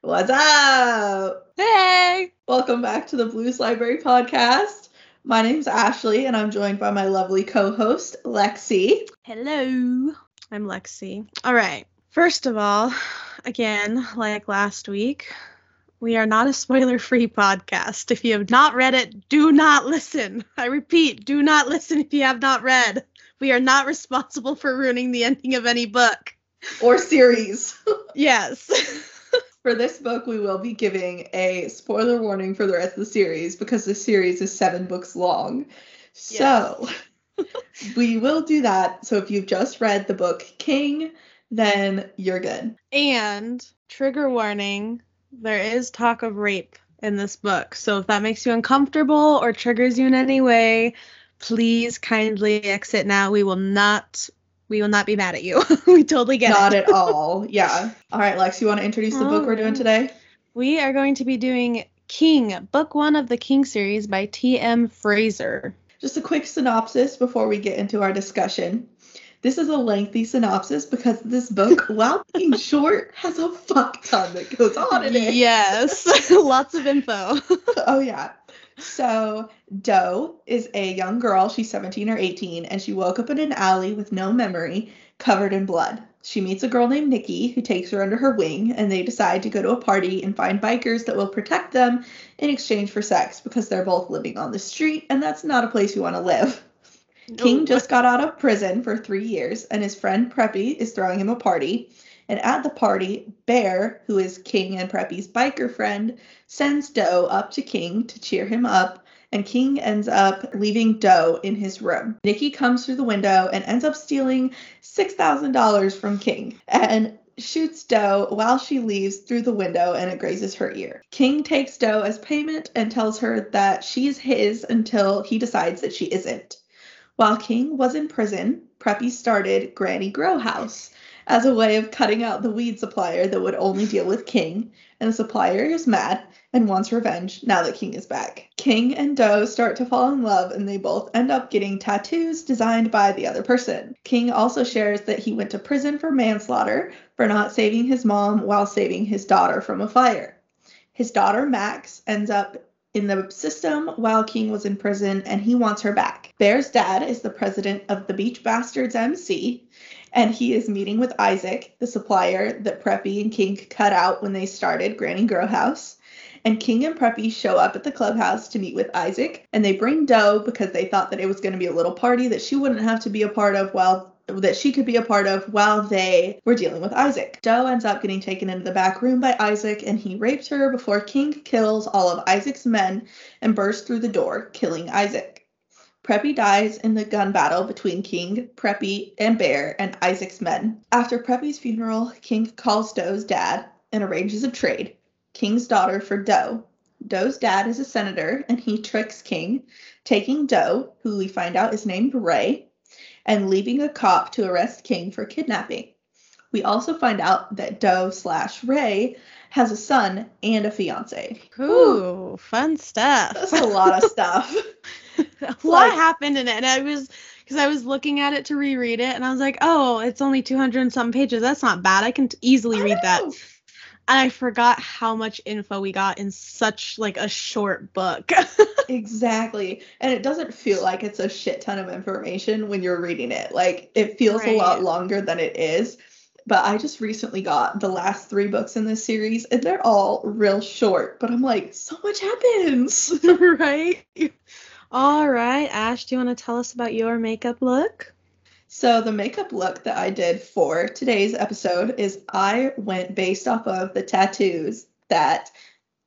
What's up? Hey! Welcome back to the Blues Library podcast. My name's Ashley, and I'm joined by my lovely co host, Lexi. Hello. I'm Lexi. All right. First of all, again, like last week, we are not a spoiler free podcast. If you have not read it, do not listen. I repeat, do not listen if you have not read. We are not responsible for ruining the ending of any book. Or series. Yes. For this book, we will be giving a spoiler warning for the rest of the series because the series is seven books long. So we will do that. So if you've just read the book King, then you're good. and trigger warning there is talk of rape in this book. So if that makes you uncomfortable or triggers you in any way, please kindly exit now. We will not we will not be mad at you. we totally get Not it. Not at all. Yeah. All right, Lex, you want to introduce the book we're doing um, today? We are going to be doing King, book 1 of the King series by T.M. Frazier. Just a quick synopsis before we get into our discussion. This is a lengthy synopsis because this book, while being short, has a fuck ton that goes on in it. Yes. Lots of info. Oh, yeah. So, Doe is a young girl. She's 17 or 18, and she woke up in an alley with no memory, covered in blood. She meets a girl named Nikki who takes her under her wing, and they decide to go to a party and find bikers that will protect them in exchange for sex because they're both living on the street, and that's not a place you want to live. King Oh, just got out of prison for three years, and his friend Preppy is throwing him a party. And at the party, Bear, who is King and Preppy's biker friend, sends Doe up to King to cheer him up, and King ends up leaving Doe in his room. Nikki comes through the window and ends up stealing $6,000 from King and shoots Doe while she leaves through the window and it grazes her ear. King takes Doe as payment and tells her that she's his until he decides that she isn't. While King was in prison, Preppy started Granny Grow House as a way of cutting out the weed supplier that would only deal with King, and the supplier is mad and wants revenge now that King is back. King and Doe start to fall in love and they both end up getting tattoos designed by the other person. King also shares that he went to prison for manslaughter for not saving his mom while saving his daughter from a fire. His daughter Max ends up in the system while King was in prison and he wants her back. Bear's dad is the president of the Beach Bastards MC and he is meeting with Isaac, the supplier that Preppy and King cut out when they started Granny Grow House. And King and Preppy show up at the clubhouse to meet with Isaac, and they bring Doe because they thought that it was going to be a little party that she wouldn't have to be a part of while that she could be a part of while they were dealing with Isaac. Doe ends up getting taken into the back room by Isaac and he rapes her before King kills all of Isaac's men and bursts through the door, killing Isaac. Preppy dies in the gun battle between King, Preppy, and Bear and Isaac's men. After Preppy's funeral, King calls Doe's dad and arranges a trade. King's daughter for Doe. Doe's dad is a senator and he tricks King, taking Doe, who we find out is named Ray, and leaving a cop to arrest King for kidnapping. We also find out that Doe slash Ray has a son and a fiance. Ooh, fun stuff. That's a lot of stuff. lot like- happened in it and i was because i was looking at it to reread it and i was like oh it's only 200 and some pages that's not bad i can easily I read that and i forgot how much info we got in such like a short book Exactly. And it doesn't feel like it's a shit ton of information when you're reading it. Like it feels a lot longer than it is. But I just recently got the last three books in this series and they're all real short. But I'm like, so much happens. right all right ash do you want to tell us about your makeup look? So the makeup look that I did for today's episode is I went based off of the tattoos that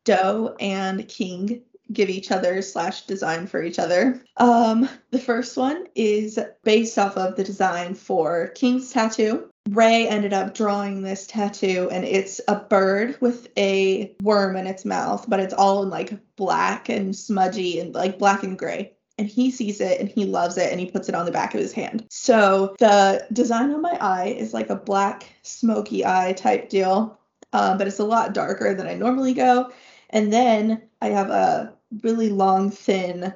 Doe and King give each other slash design for each other. Um, the first one is based off of the design for King's tattoo. Ray ended up drawing this tattoo, and it's a bird with a worm in its mouth, but it's all in like black and smudgy and like black and gray and he sees it and he loves it and he puts it on the back of his hand. So the design on my eye is like a black smoky eye type deal, um, but it's a lot darker than I normally go. And then I have a really long, thin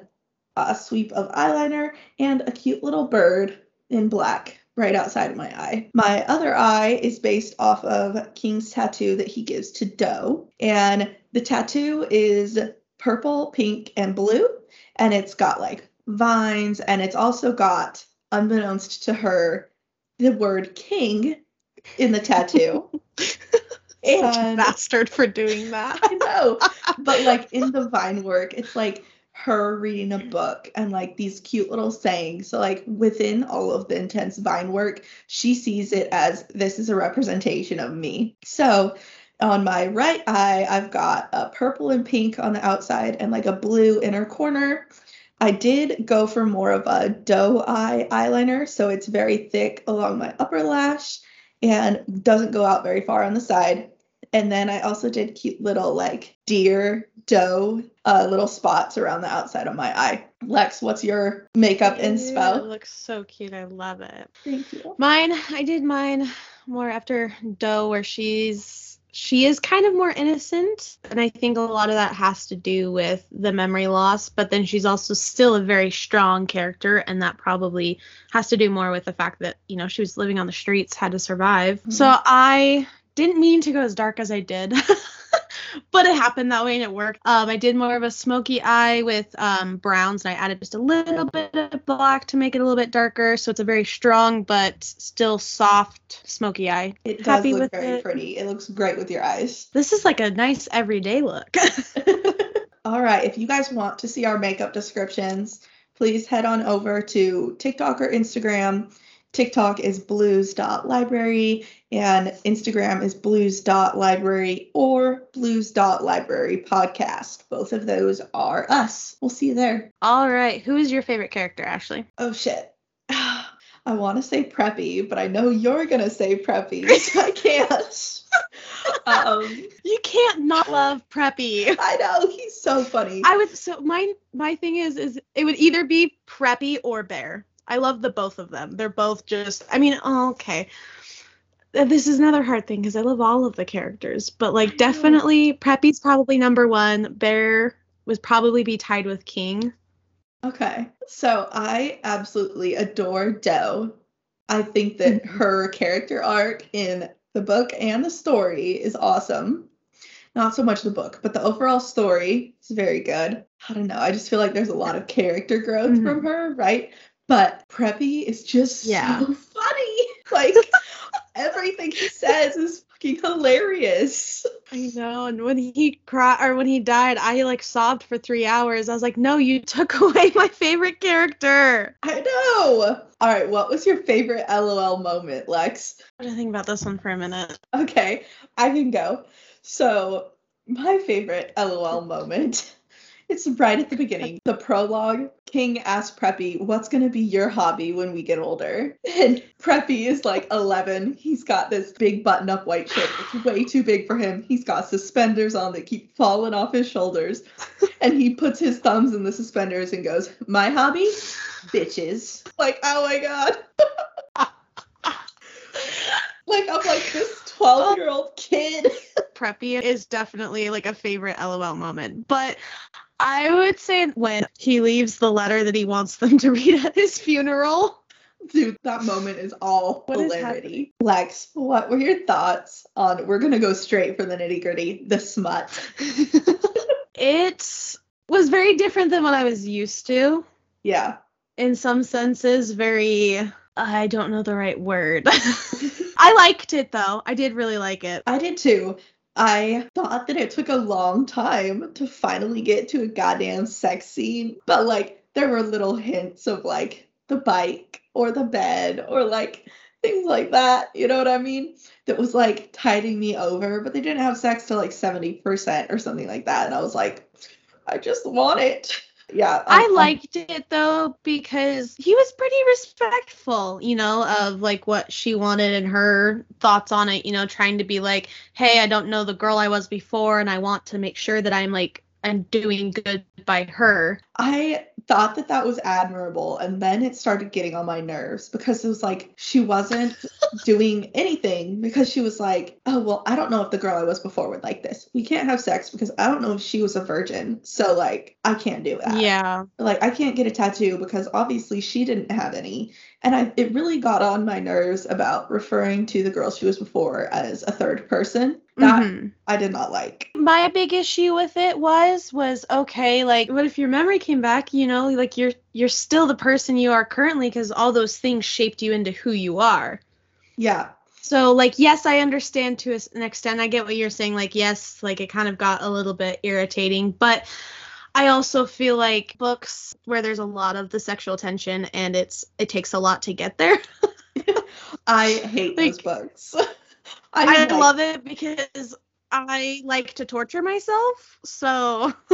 uh, sweep of eyeliner and a cute little bird in black right outside of my eye. My other eye is based off of King's tattoo that he gives to Doe. And the tattoo is purple, pink, and blue. And it's got like vines, and it's also got, unbeknownst to her, the word king in the tattoo. and bastard for doing that. I know. But like in the vine work, it's like her reading a book and like these cute little sayings. So like within all of the intense vine work, she sees it as this is a representation of me. So on my right eye, I've got a purple and pink on the outside and like a blue inner corner. I did go for more of a doe eye eyeliner, so it's very thick along my upper lash and doesn't go out very far on the side. And then I also did cute little like deer doe uh, little spots around the outside of my eye. Lex, what's your makeup inspo? It looks so cute. I love it. Thank you. Mine, I did mine more after Doe, where she's she is kind of more innocent and i think a lot of that has to do with the memory loss but then she's also still a very strong character and that probably has to do more with the fact that you know she was living on the streets had to survive mm-hmm. so i didn't mean to go as dark as i did but it happened that way and it worked. Um, I did more of a smoky eye with um, browns and I added just a little bit of black to make it a little bit darker. So it's a very strong but still soft smoky eye. It does Happy look very it. pretty. It looks great with your eyes. This is like a nice everyday look. All right. If you guys want to see our makeup descriptions, please head on over to TikTok or Instagram TikTok is blues.library and Instagram is blues.library or blues.library podcast. Both of those are us. We'll see you there. All right. Who is your favorite character, Ashley? Oh, shit. I want to say Preppy, but I know you're going to say Preppy, so I can't. um, you can't not love Preppy. I know he's so funny. I would so my my thing is is it would either be Preppy or Bear. I love the both of them. They're both just. I mean, oh, okay. This is another hard thing because I love all of the characters, but like definitely Preppy's probably number one. Bear would probably be tied with King. Okay, so I absolutely adore Doe. I think that mm-hmm. her character arc in the book and the story is awesome. Not so much the book, but the overall story is very good. I don't know. I just feel like there's a lot of character growth mm-hmm. from her, right? But Preppy is just yeah. so funny. Like everything he says is fucking hilarious. I know. And when he cried or when he died, I like sobbed for three hours. I was like, no, you took away my favorite character. I know. All right, what was your favorite LOL moment, Lex? I have to think about this one for a minute. Okay, I can go. So my favorite LOL moment it's right at the beginning. The prologue King asks Preppy, What's going to be your hobby when we get older? And Preppy is like 11. He's got this big button up white shirt. It's way too big for him. He's got suspenders on that keep falling off his shoulders. And he puts his thumbs in the suspenders and goes, My hobby? Bitches. Like, oh my God. like, I'm like, this 12 year old kid. Preppy is definitely like a favorite LOL moment. But I would say when he leaves the letter that he wants them to read at his funeral. Dude, that moment is all what hilarity. Lex, what were your thoughts on? We're gonna go straight for the nitty gritty. The smut. it was very different than what I was used to. Yeah. In some senses, very. I don't know the right word. I liked it though. I did really like it. I did too. I thought that it took a long time to finally get to a goddamn sex scene, but like there were little hints of like the bike or the bed or like things like that. You know what I mean? That was like tiding me over, but they didn't have sex till like 70% or something like that. And I was like, I just want it yeah i i liked it though because he was pretty respectful you know of like what she wanted and her thoughts on it you know trying to be like hey i don't know the girl i was before and i want to make sure that i'm like i'm doing good by her. I thought that that was admirable. And then it started getting on my nerves because it was like she wasn't doing anything because she was like, oh, well, I don't know if the girl I was before would like this. We can't have sex because I don't know if she was a virgin. So, like, I can't do that. Yeah. Like, I can't get a tattoo because obviously she didn't have any. And I, it really got on my nerves about referring to the girl she was before as a third person. That Mhm. I did not like. my big issue with it was was okay like what if your memory came back you know like you're you're still the person you are currently because all those things shaped you into who you are Yeah. so like yes i understand to an extent i get what you're saying like yes like it kind of got a little bit irritating but i also feel like books where there's a lot of the sexual tension and it's it takes a lot to get there I hate those books. I, like- love it because i like to torture myself so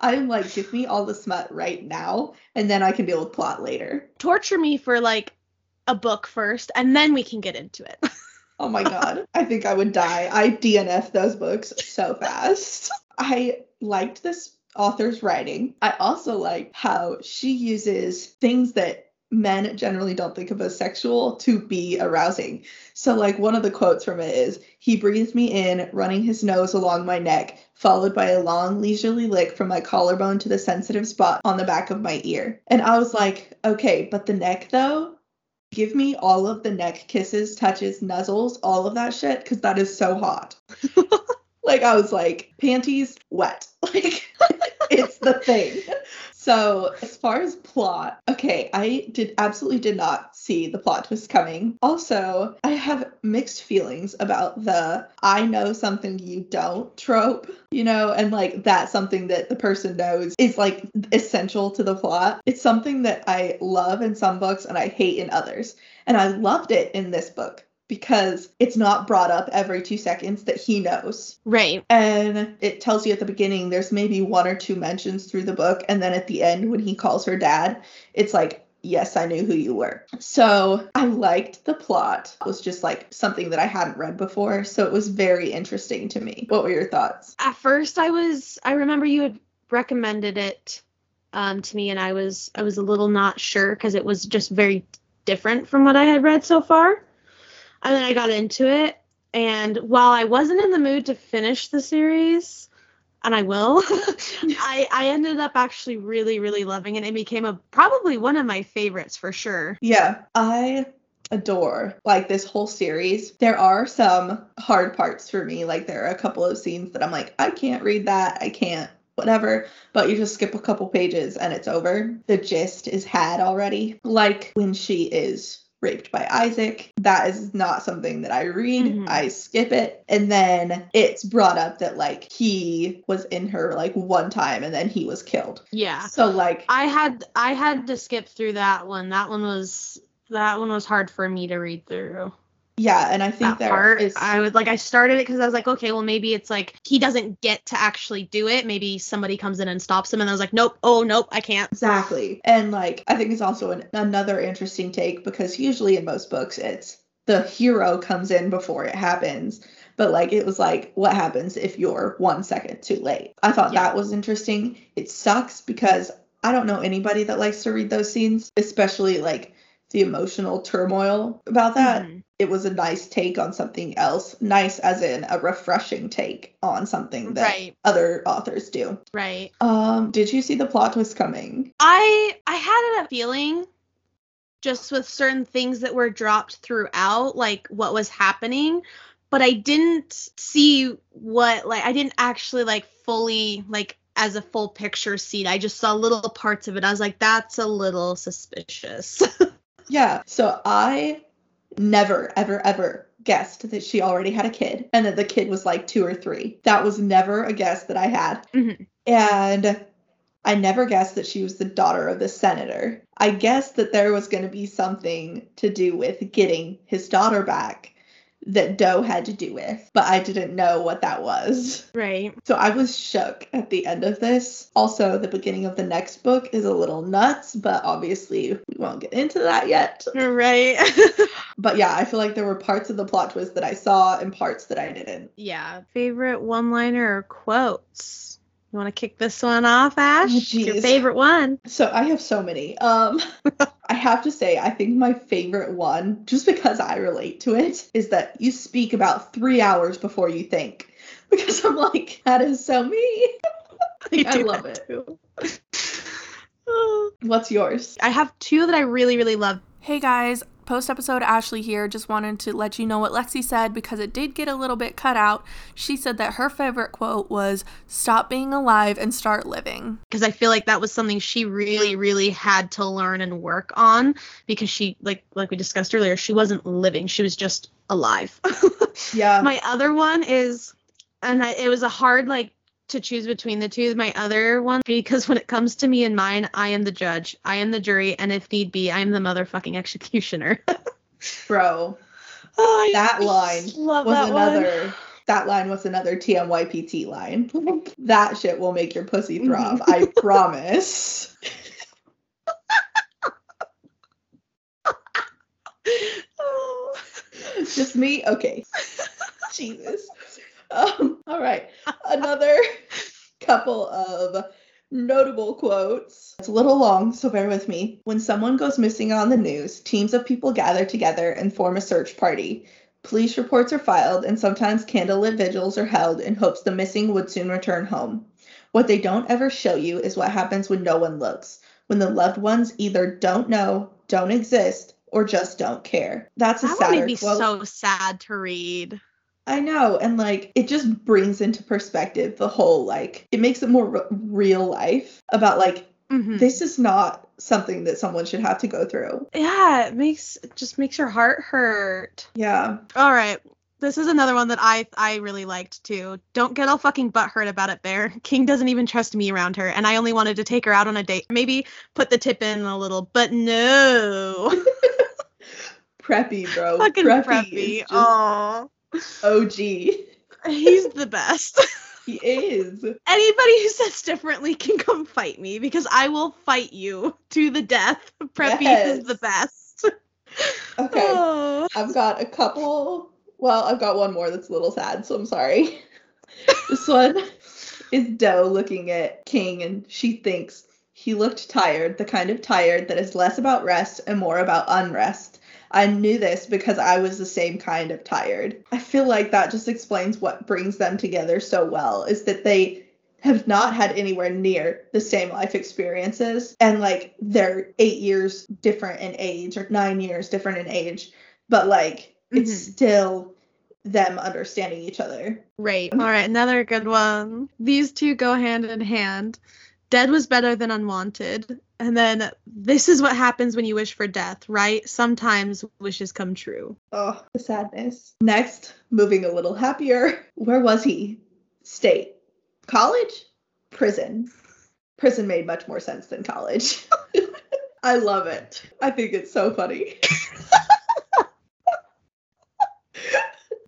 I'm like, give me all the smut right now, and then I can deal with plot later. torture me for like a book first and then we can get into it. Oh my god, I think I would die. I DNF those books so fast. I liked this author's writing. I also like how she uses things that men generally don't think of as sexual to be arousing. So, like, one of the quotes from it is He breathed me in, running his nose along my neck, followed by a long, leisurely lick from my collarbone to the sensitive spot on the back of my ear. And I was like, okay, but the neck though? Give me all of the neck kisses, touches, nuzzles, all of that shit, because that is so hot. like, I was like, panties wet. Like, it's the thing. So, as far as plot, okay, I did absolutely did not see the plot twist coming. Also, I have mixed feelings about the I know something you don't trope, you know, and like that's something that the person knows is like essential to the plot. It's something that I love in some books and I hate in others. And I loved it in this book because it's not brought up every two seconds that he knows. right. And it tells you at the beginning there's maybe one or two mentions through the book. And then at the end, when he calls her dad, it's like, yes, I knew who you were. So I liked the plot. It was just like something that I hadn't read before. So it was very interesting to me. What were your thoughts? At first I was I remember you had recommended it um to me and I was I was a little not sure cuz it was just very different from what I had read so far. And then I got into it and while I wasn't in the mood to finish the series and I will. I I ended up actually really really loving it. It became a probably one of my favorites for sure. Yeah, I adore like this whole series. There are some hard parts for me. Like there are a couple of scenes that I'm like, I can't read that. I can't whatever, but you just skip a couple pages and it's over. The gist is had already. Like when she is raped by Isaac, that is not something that I read. Mhm. I skip it. And then it's brought up that like he was in her like one time and then he was killed. Yeah. So like I had I had to skip through that one. That one was that one was hard for me to read through. Yeah, and I think that there part. is I would like I started it because I was like, okay, well maybe it's like he doesn't get to actually do it. Maybe somebody comes in and stops him, and I was like, nope, oh nope, I can't. Exactly. And like I think it's also an, another interesting take because usually in most books it's the hero comes in before it happens. But like it was like what happens if you're 1 second too late. I thought Yeah. that was interesting. It sucks because I don't know anybody that likes to read those scenes, especially like the emotional turmoil about that. Mhm. It was a nice take on something else. Nice as in a refreshing take on something that Right. other authors do. Right. Um, did you see the plot twist coming? I I had a feeling just with certain things that were dropped throughout, like what was happening, but I didn't see what like I didn't actually like fully like as a full picture it. I just saw little parts of it. I was like, that's a little suspicious. Yeah. So I never, ever, ever guessed that she already had a kid and that the kid was like two or three. That was never a guess that I had. Mhm. And I never guessed that she was the daughter of the senator. I guessed that there was going to be something to do with getting his daughter back that Doe had to do with, but I didn't know what that was. right. So I was shook at the end of this. Also, the beginning of the next book is a little nuts, but obviously we won't get into that yet. Right. But yeah, I feel like there were parts of the plot twist that I saw and parts that I didn't. yeah. Favorite one liner or quotes? You want to kick this one off, Ash? Oh, Your favorite one? So I have so many. Um, I have to say, I think my favorite one, just because I relate to it, is that you speak about three hours before you think. Because I'm like, that is so me. Like, I do love it. What's yours? I have two that I really, really love. Hey guys, post episode Ashley here. Just wanted to let you know what Lexi said because it did get a little bit cut out. She said that her favorite quote was Stop being alive and start living. because I feel like that was something she really, really had to learn and work on because she, like, like we discussed earlier, she wasn't living; she was just alive. Yeah. My other one is, and I, it was a hard like to choose between the two. My other one because when it comes to me and mine, I am the judge, I am the jury, and if need be, I am the motherfucking executioner. Bro, oh, that line was that one. another. That line was another TMYPT line. that shit will make your pussy throb. I promise. Oh. Just me? Okay. Jesus. Um, all right. Another couple of notable quotes. It's a little long, so bear with me. When someone goes missing on the news, teams of people gather together and form a search party. Police reports are filed, and sometimes candlelit vigils are held in hopes the missing would soon return home. What they don't ever show you is what happens when no one looks, when the loved ones either don't know, don't exist, or just don't care. That's a That one made sadder me quote. so sad to read. I know, and like it just brings into perspective the whole like it makes it more re- real life about like Mhm. this is not something that someone should have to go through. yeah, it makes it just makes your heart hurt. Yeah. All right. This is another one that I I really liked too. Don't get all fucking butthurt about it, there. King doesn't even trust me around her, and I only wanted to take her out on a date. Maybe put the tip in a little, but no. Preppy, bro. fucking preppy. preppy. just Oh, OG. he's the best. He is. Anybody who says differently can come fight me because I will fight you to the death. Preppy is the best. Okay. Oh. I've got a couple. Well, I've got one more that's a little sad, so I'm sorry. this one is Doe looking at King, and she thinks he looked tired, the kind of tired that is less about rest and more about unrest. I knew this because I was the same kind of tired. I feel like that just explains what brings them together so well is that they have not had anywhere near the same life experiences and like they're 8 years different in age or 9 years different in age but like it's Mhm. still them understanding each other. Right. All right, another good one. These two go hand in hand. Dead was better than unwanted. And then this is what happens when you wish for death, right? Sometimes wishes come true. Oh, the sadness. Next, moving a little happier. Where was he? State. College? Prison. Prison made much more sense than college. I love it. I think it's so funny.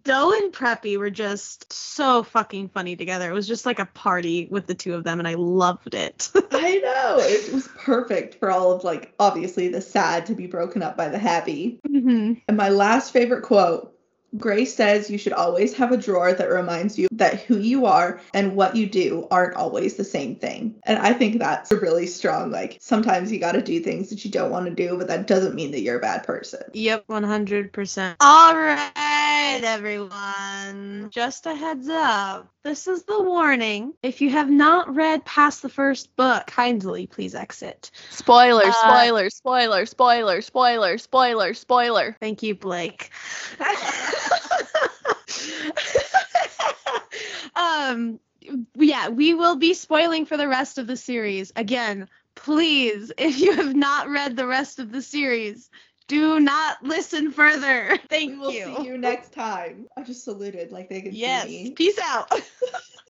Doe and Preppy were just so fucking funny together. It was just like a party with the two of them, and I loved it. I know. It was perfect for all of like obviously the sad to be broken up by the happy. Mhm. And my last favorite quote Grace says you should always have a drawer that reminds you that who you are and what you do aren't always the same thing. And I think that's a really strong, like, sometimes you got to do things that you don't want to do, but that doesn't mean that you're a bad person. Yep, 100%. All right, everyone. Just a heads up. This is the warning. If you have not read past the first book, kindly please exit. Spoiler, Uh, spoiler, spoiler, spoiler, spoiler, spoiler, spoiler. Thank you, Blake. um yeah, we will be spoiling for the rest of the series. Again, please, if you have not read the rest of the series, do not listen further. Thank We'll you. see you next time. I just saluted like they can Yes. see me. Peace out.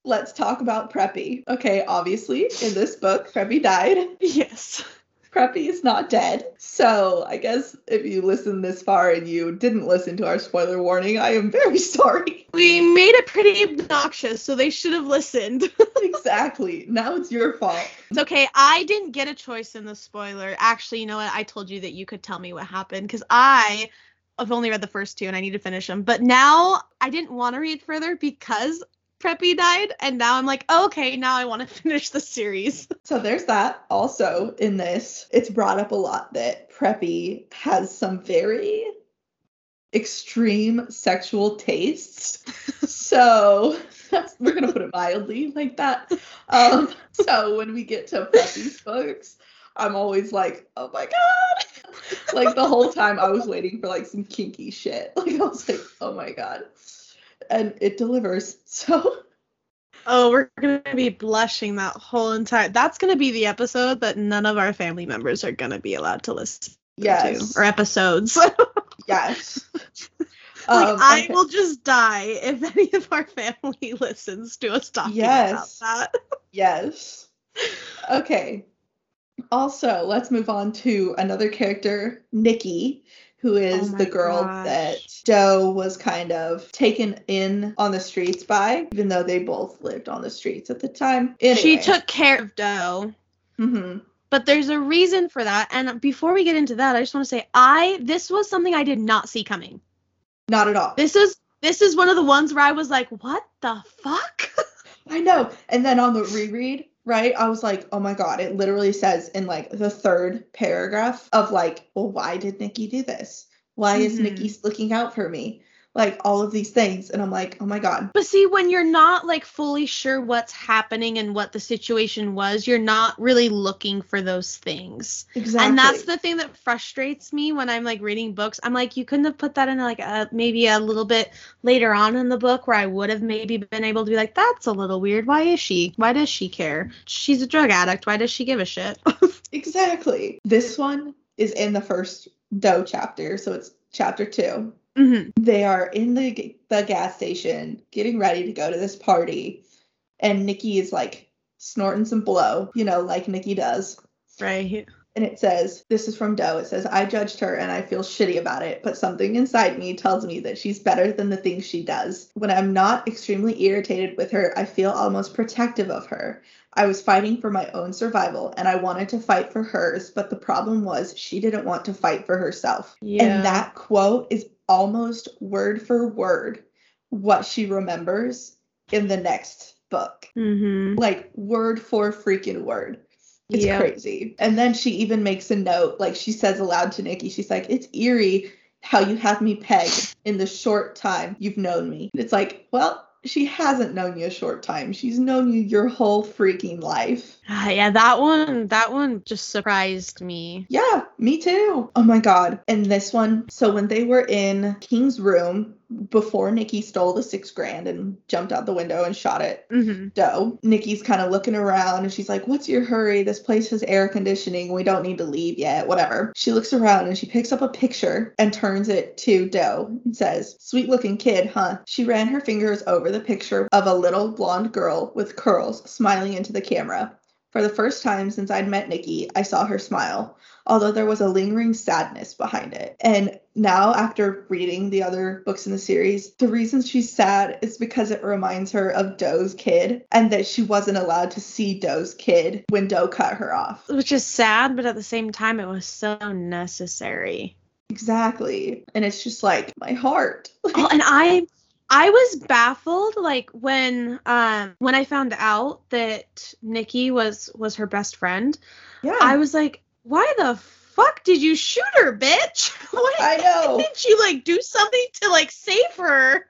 Let's talk about Preppy. Okay, obviously, in this book, Preppy died. yes. Preppy is not dead. So I guess if you listened this far and you didn't listen to our spoiler warning, I am very sorry. We made it pretty obnoxious, so they should have listened. exactly. Now it's your fault. It's okay. I didn't get a choice in the spoiler. Actually, you know what? I told you that you could tell me what happened because I have only read the first two and I need to finish them. But now I didn't want to read further because Preppy died, and now I'm like, okay, now I want to finish the series. So there's that. Also, in this, it's brought up a lot that Preppy has some very extreme sexual tastes. so that's, we're gonna put it mildly like that. Um, so when we get to Preppy's books, I'm always like, oh my god. like the whole time I was waiting for like some kinky shit. Like I was like, oh my god. And it delivers. So Oh, we're gonna be blushing that whole entire. That's gonna be the episode that none of our family members are gonna be allowed to listen yes. to, or episodes. Yes. like Um, I okay. will just die if any of our family listens to us talking Yes. about that. Yes. Okay. Also, let's move on to another character, Nikki, who is Oh the girl gosh. that Doe was kind of taken in on the streets by, even though they both lived on the streets at the time. She took care of Doe. Mhm. But there's a reason for that. And before we get into that, I just want to say I this was something I did not see coming. Not at all. This is this is one of the ones where I was like, what the fuck? I know. And then on the reread, right, I was like, oh my God, it literally says in like the third paragraph of like, well, why did Nikki do this? Why is Mhm. Nikki looking out for me? Like all of these things. And I'm like, oh my God. But see, when you're not like fully sure what's happening and what the situation was, you're not really looking for those things. Exactly. And that's the thing that frustrates me when I'm like reading books. I'm like, you couldn't have put that in like a maybe a little bit later on in the book where I would have maybe been able to be like, that's a little weird. Why is she? Why does she care? She's a drug addict. Why does she give a shit? Exactly. This one is in the first Doe chapter, so it's chapter two. Hmm They are in the the gas station getting ready to go to this party, and Nikki is like snorting some blow, you know, like Nikki does. Right. And it says, this is from Doe. It says, I judged her and I feel shitty about it, but something inside me tells me that she's better than the things she does. When I'm not extremely irritated with her, I feel almost protective of her. I was fighting for my own survival and I wanted to fight for hers, but the problem was she didn't want to fight for herself. Yeah. And that quote is almost word for word what she remembers in the next book. Mm-hmm. Like word for freaking word. It's Yep. crazy. And then she even makes a note, like she says aloud to Nikki, she's like, It's eerie how you have me pegged in the short time you've known me. It's like, well, she hasn't known you a short time. She's known you your whole freaking life. Ah, yeah, that one that one just surprised me. Yeah, me too. Oh my god. And this one, so when they were in King's room before Nikki stole the six grand and jumped out the window and shot it, Mm-hmm. Doe. Nikki's kind of looking around and she's like, What's your hurry? This place has air conditioning. We don't need to leave yet. Whatever. She looks around and she picks up a picture and turns it to Doe and says, Sweet looking kid, huh? She ran her fingers over the picture of a little blonde girl with curls smiling into the camera. For the first time since I'd met Nikki, I saw her smile, although there was a lingering sadness behind it. And now, after reading the other books in the series, the reason she's sad is because it reminds her of Doe's kid and that she wasn't allowed to see Doe's kid when Doe cut her off. Which is sad, but at the same time it was so necessary. Exactly. And it's just like, my heart. oh, and I I was baffled like when um when I found out that Nikki was was her best friend. Yeah. I was like, why the fuck did you shoot her, bitch? Why I know. didn't you like do something to like save her?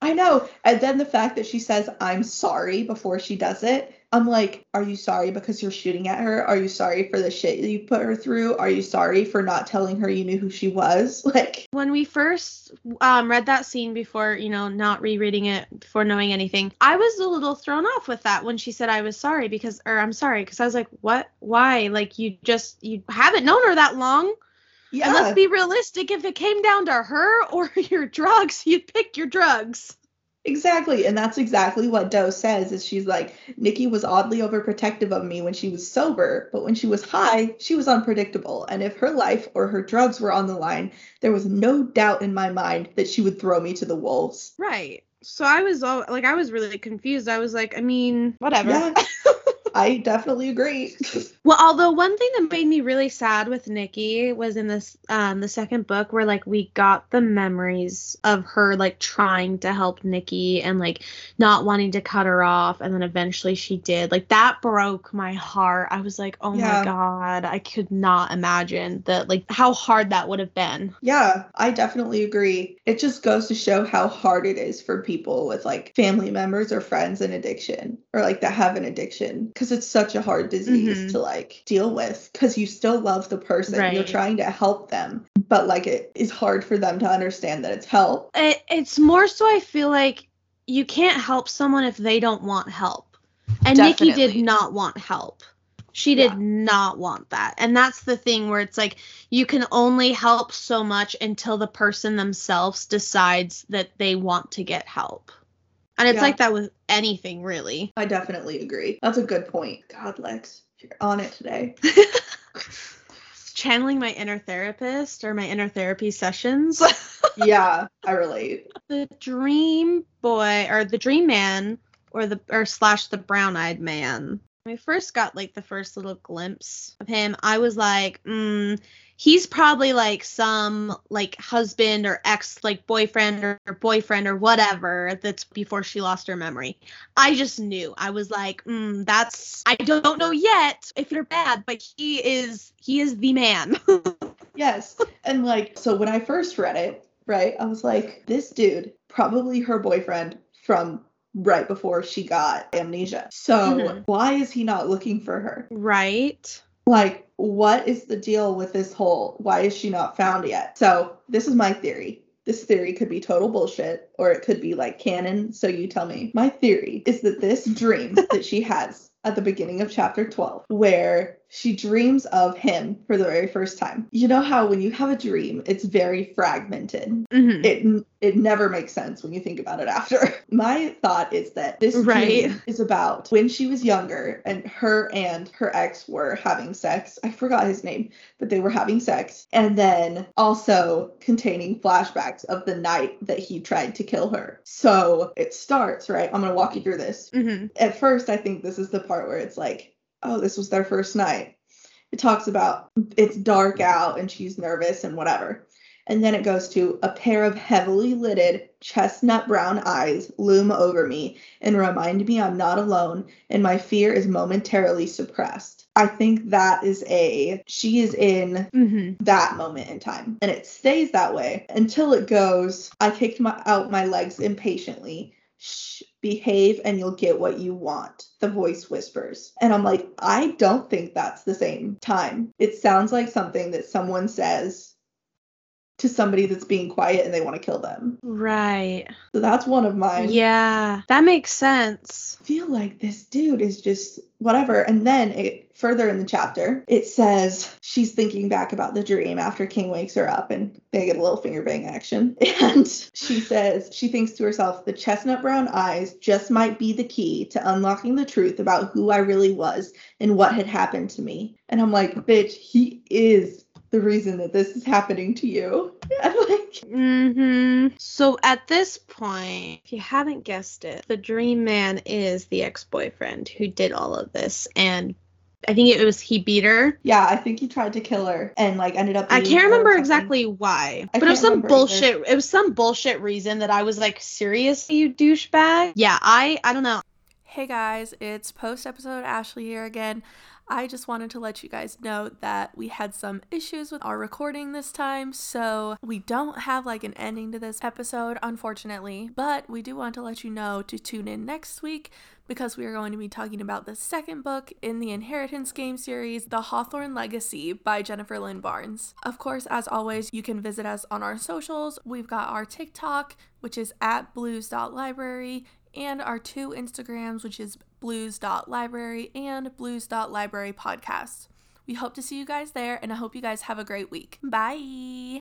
I know. And then the fact that she says, I'm sorry before she does it, I'm like, are you sorry because you're shooting at her? Are you sorry for the shit you put her through? Are you sorry for not telling her you knew who she was? Like, When we first um, read that scene before, you know, not rereading it before knowing anything, I was a little thrown off with that when she said I was sorry because, or I'm sorry, because I was like, what? Why? Like, you just, you haven't known her that long. Yeah. And let's be realistic. If it came down to her or your drugs, you'd pick your drugs. Exactly. And that's exactly what Doe says is she's like, Nikki was oddly overprotective of me when she was sober, but when she was high, she was unpredictable. And if her life or her drugs were on the line, there was no doubt in my mind that she would throw me to the wolves. Right. So I was all like, I was really confused. I was like, I mean, whatever. Yeah. I definitely agree. Well, although one thing that made me really sad with Nikki was in this um the second book where like we got the memories of her like trying to help Nikki and like not wanting to cut her off and then eventually she did. Like that broke my heart. I was like, "Oh Yeah. my god, I could not imagine that like how hard that would have been." Yeah, I definitely agree. It just goes to show how hard it is for people with like family members or friends in addiction or like that have an addiction because it's such a hard disease Mhm. to like deal with because you still love the person. You're trying to help them, but like it is hard for them to understand that it's help. It, it's more so I feel like you can't help someone if they don't want help. And Nikki did not want help. She did Yeah. not want that. And that's the thing where it's like you can only help so much until the person themselves decides that they want to get help. And it's Yeah. like that with anything really. I definitely agree. That's a good point. God, Lex, you're on it today. Channeling my inner therapist or my inner therapy sessions. yeah, I relate. the dream boy or the dream man or the or slash the brown eyed man when we first got like the first little glimpse of him i was like mm, he's probably like some like husband or ex like boyfriend or, or boyfriend or whatever that's before she lost her memory i just knew i was like mm, that's i don't know yet if you're bad but he is he is the man Yes. And like, so when I first read it, right, I was like, this dude, probably her boyfriend from right before she got amnesia. So Mhm. why is he not looking for her? right Like, what is the deal with this whole why is she not found yet? So this is my theory. This theory could be total bullshit or it could be like canon. So you tell me. My theory is that this dream that she has at the beginning of chapter 12, where she dreams of him for the very first time. You know how when you have a dream, it's very fragmented. Mhm. It it never makes sense when you think about it after. My thought is that this Right. dream is about when she was younger and her and her ex were having sex. I forgot his name, but they were having sex. And then also containing flashbacks of the night that he tried to kill her. So it starts, right? I'm going to walk you through this Mhm. at first I think this is the part where it's like, oh, this was their first night. It talks about it's dark out and she's nervous and whatever. And then it goes to a pair of heavily lidded chestnut brown eyes loom over me and remind me I'm not alone and my fear is momentarily suppressed. I think that is a she is in Mhm. that moment in time. And it stays that way until it goes, I kicked my, out my legs impatiently. Shh, behave and you'll get what you want. The voice whispers. And I'm like, I don't think that's the same time. It sounds like something that someone says to somebody that's being quiet and they want to kill them. Right. So that's one of mine. Yeah, that makes sense. I feel like this dude is just whatever. And then it further in the chapter, it says she's thinking back about the dream after King wakes her up and they get a little finger bang action. And she says she thinks to herself, the chestnut brown eyes just might be the key to unlocking the truth about who I really was and what had happened to me. And I'm like, bitch, he is the reason that this is happening to you. I'm like, Mm-hmm. So at this point, if you haven't guessed it, the dream man is the ex-boyfriend who did all of this, and I think it was he beat her. yeah, I think he tried to kill her and like ended up. I can't remember exactly why, I but it was some remember either. bullshit. It was some bullshit reason that I was like, seriously, you douchebag. Yeah, I I don't know. Hey guys, it's post episode Ashley here again. I just wanted to let you guys know that we had some issues with our recording this time, so we don't have like an ending to this episode, unfortunately. But we do want to let you know to tune in next week because we are going to be talking about the second book in the Inheritance game series, The Hawthorne Legacy by Jennifer Lynn Barnes. Of course, as always, you can visit us on our socials. We've got our TikTok, which is at blues.library, and our two Instagrams, which is blues.library and blues.library podcast. We hope to see you guys there, and I hope you guys have a great week. Bye.